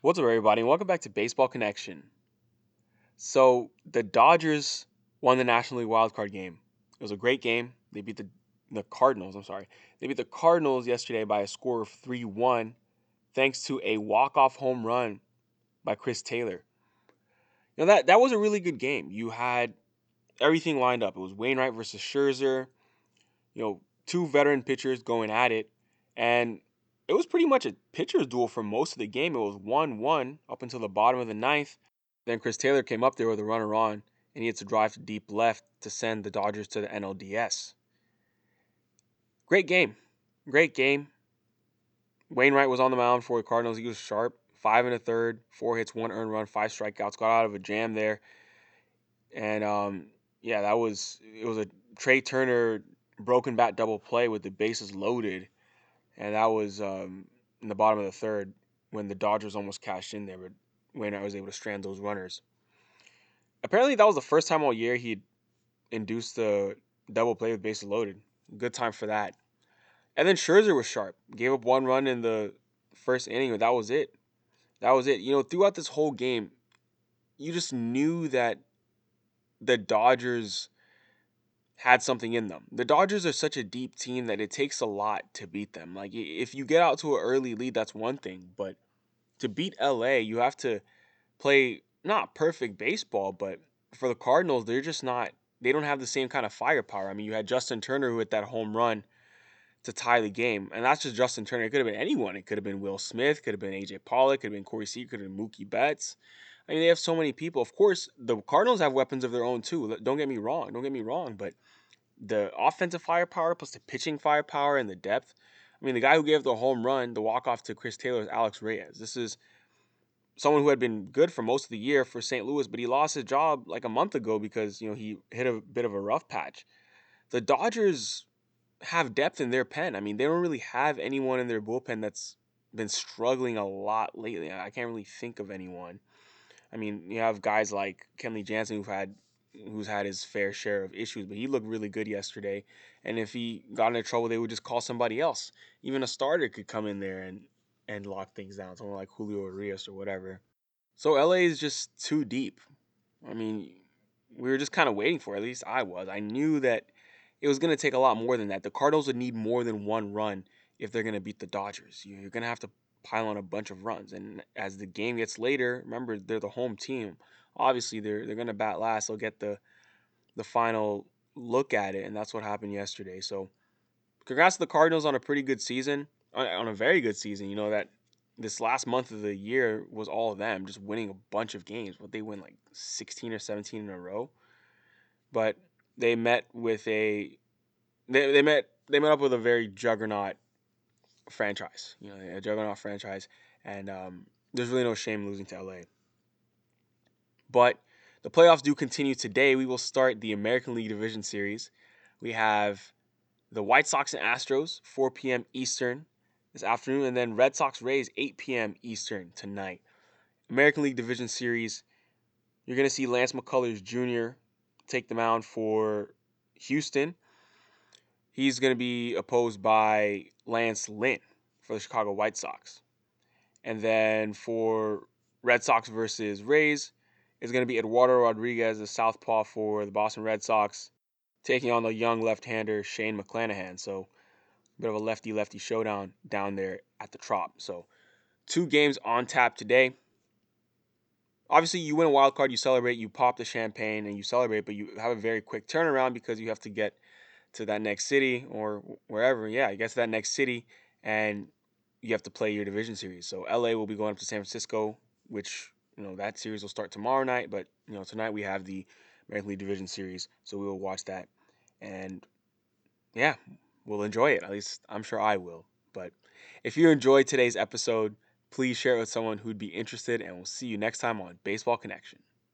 What's up, everybody, and welcome back to Baseball Connection. So, the Dodgers won the National League wildcard game. It was a great game. They beat the, the Cardinals, I'm sorry. They beat the Cardinals yesterday by a score of 3 1, thanks to a walk off home run by Chris Taylor. You know, that, that was a really good game. You had everything lined up. It was Wainwright versus Scherzer, you know, two veteran pitchers going at it. And it was pretty much a pitcher's duel for most of the game. It was 1 1 up until the bottom of the ninth. Then Chris Taylor came up there with a runner on, and he had to drive to deep left to send the Dodgers to the NLDS. Great game. Great game. Wainwright was on the mound for the Cardinals. He was sharp. Five and a third, four hits, one earned run, five strikeouts. Got out of a jam there. And um, yeah, that was it was a Trea Turner broken bat double play with the bases loaded and that was um, in the bottom of the third when the Dodgers almost cashed in there, but Wainwright was able to strand those runners. Apparently, that was the first time all year he'd induced the double play with bases loaded. Good time for that. And then Scherzer was sharp. Gave up one run in the first inning, but that was it. That was it. You know, throughout this whole game, you just knew that the Dodgers had something in them. The Dodgers are such a deep team that it takes a lot to beat them. Like if you get out to an early lead, that's one thing, but to beat LA, you have to play not perfect baseball, but for the Cardinals, they're just not they don't have the same kind of firepower. I mean, you had Justin Turner who hit that home run to tie the game, and that's just Justin Turner. It could have been anyone. It could have been Will Smith, could have been AJ Pollock, could have been Corey Seager, could have been Mookie Betts. I mean, they have so many people. Of course, the Cardinals have weapons of their own too. Don't get me wrong. Don't get me wrong, but the offensive firepower plus the pitching firepower and the depth. I mean, the guy who gave the home run, the walk off to Chris Taylor, is Alex Reyes. This is someone who had been good for most of the year for St. Louis, but he lost his job like a month ago because you know he hit a bit of a rough patch. The Dodgers have depth in their pen. I mean, they don't really have anyone in their bullpen that's been struggling a lot lately. I can't really think of anyone. I mean, you have guys like Kenley Jansen who've had who's had his fair share of issues, but he looked really good yesterday. And if he got into trouble, they would just call somebody else. Even a starter could come in there and and lock things down, someone like Julio Urias or whatever. So LA is just too deep. I mean, we were just kind of waiting for. It. At least I was. I knew that it was going to take a lot more than that. The Cardinals would need more than one run if they're going to beat the Dodgers. You're going to have to pile on a bunch of runs. And as the game gets later, remember they're the home team. Obviously, they're they're to bat last. They'll get the the final look at it, and that's what happened yesterday. So, congrats to the Cardinals on a pretty good season, on a very good season. You know that this last month of the year was all them just winning a bunch of games. But they win like 16 or 17 in a row. But they met with a they, they met they met up with a very juggernaut franchise. You know, a juggernaut franchise, and um, there's really no shame losing to LA. But the playoffs do continue today. We will start the American League Division Series. We have the White Sox and Astros, 4 p.m. Eastern this afternoon, and then Red Sox Rays, 8 p.m. Eastern tonight. American League Division Series, you're going to see Lance McCullers Jr. take the mound for Houston. He's going to be opposed by Lance Lynn for the Chicago White Sox. And then for Red Sox versus Rays, it's going to be Eduardo Rodriguez, the southpaw for the Boston Red Sox, taking on the young left-hander Shane McClanahan. So, a bit of a lefty-lefty showdown down there at the Trop. So, two games on tap today. Obviously, you win a wild card, you celebrate, you pop the champagne, and you celebrate, but you have a very quick turnaround because you have to get to that next city or wherever. Yeah, you get to that next city, and you have to play your division series. So, LA will be going up to San Francisco, which you know that series will start tomorrow night, but you know tonight we have the American League Division Series, so we will watch that, and yeah, we'll enjoy it. At least I'm sure I will. But if you enjoyed today's episode, please share it with someone who'd be interested, and we'll see you next time on Baseball Connection.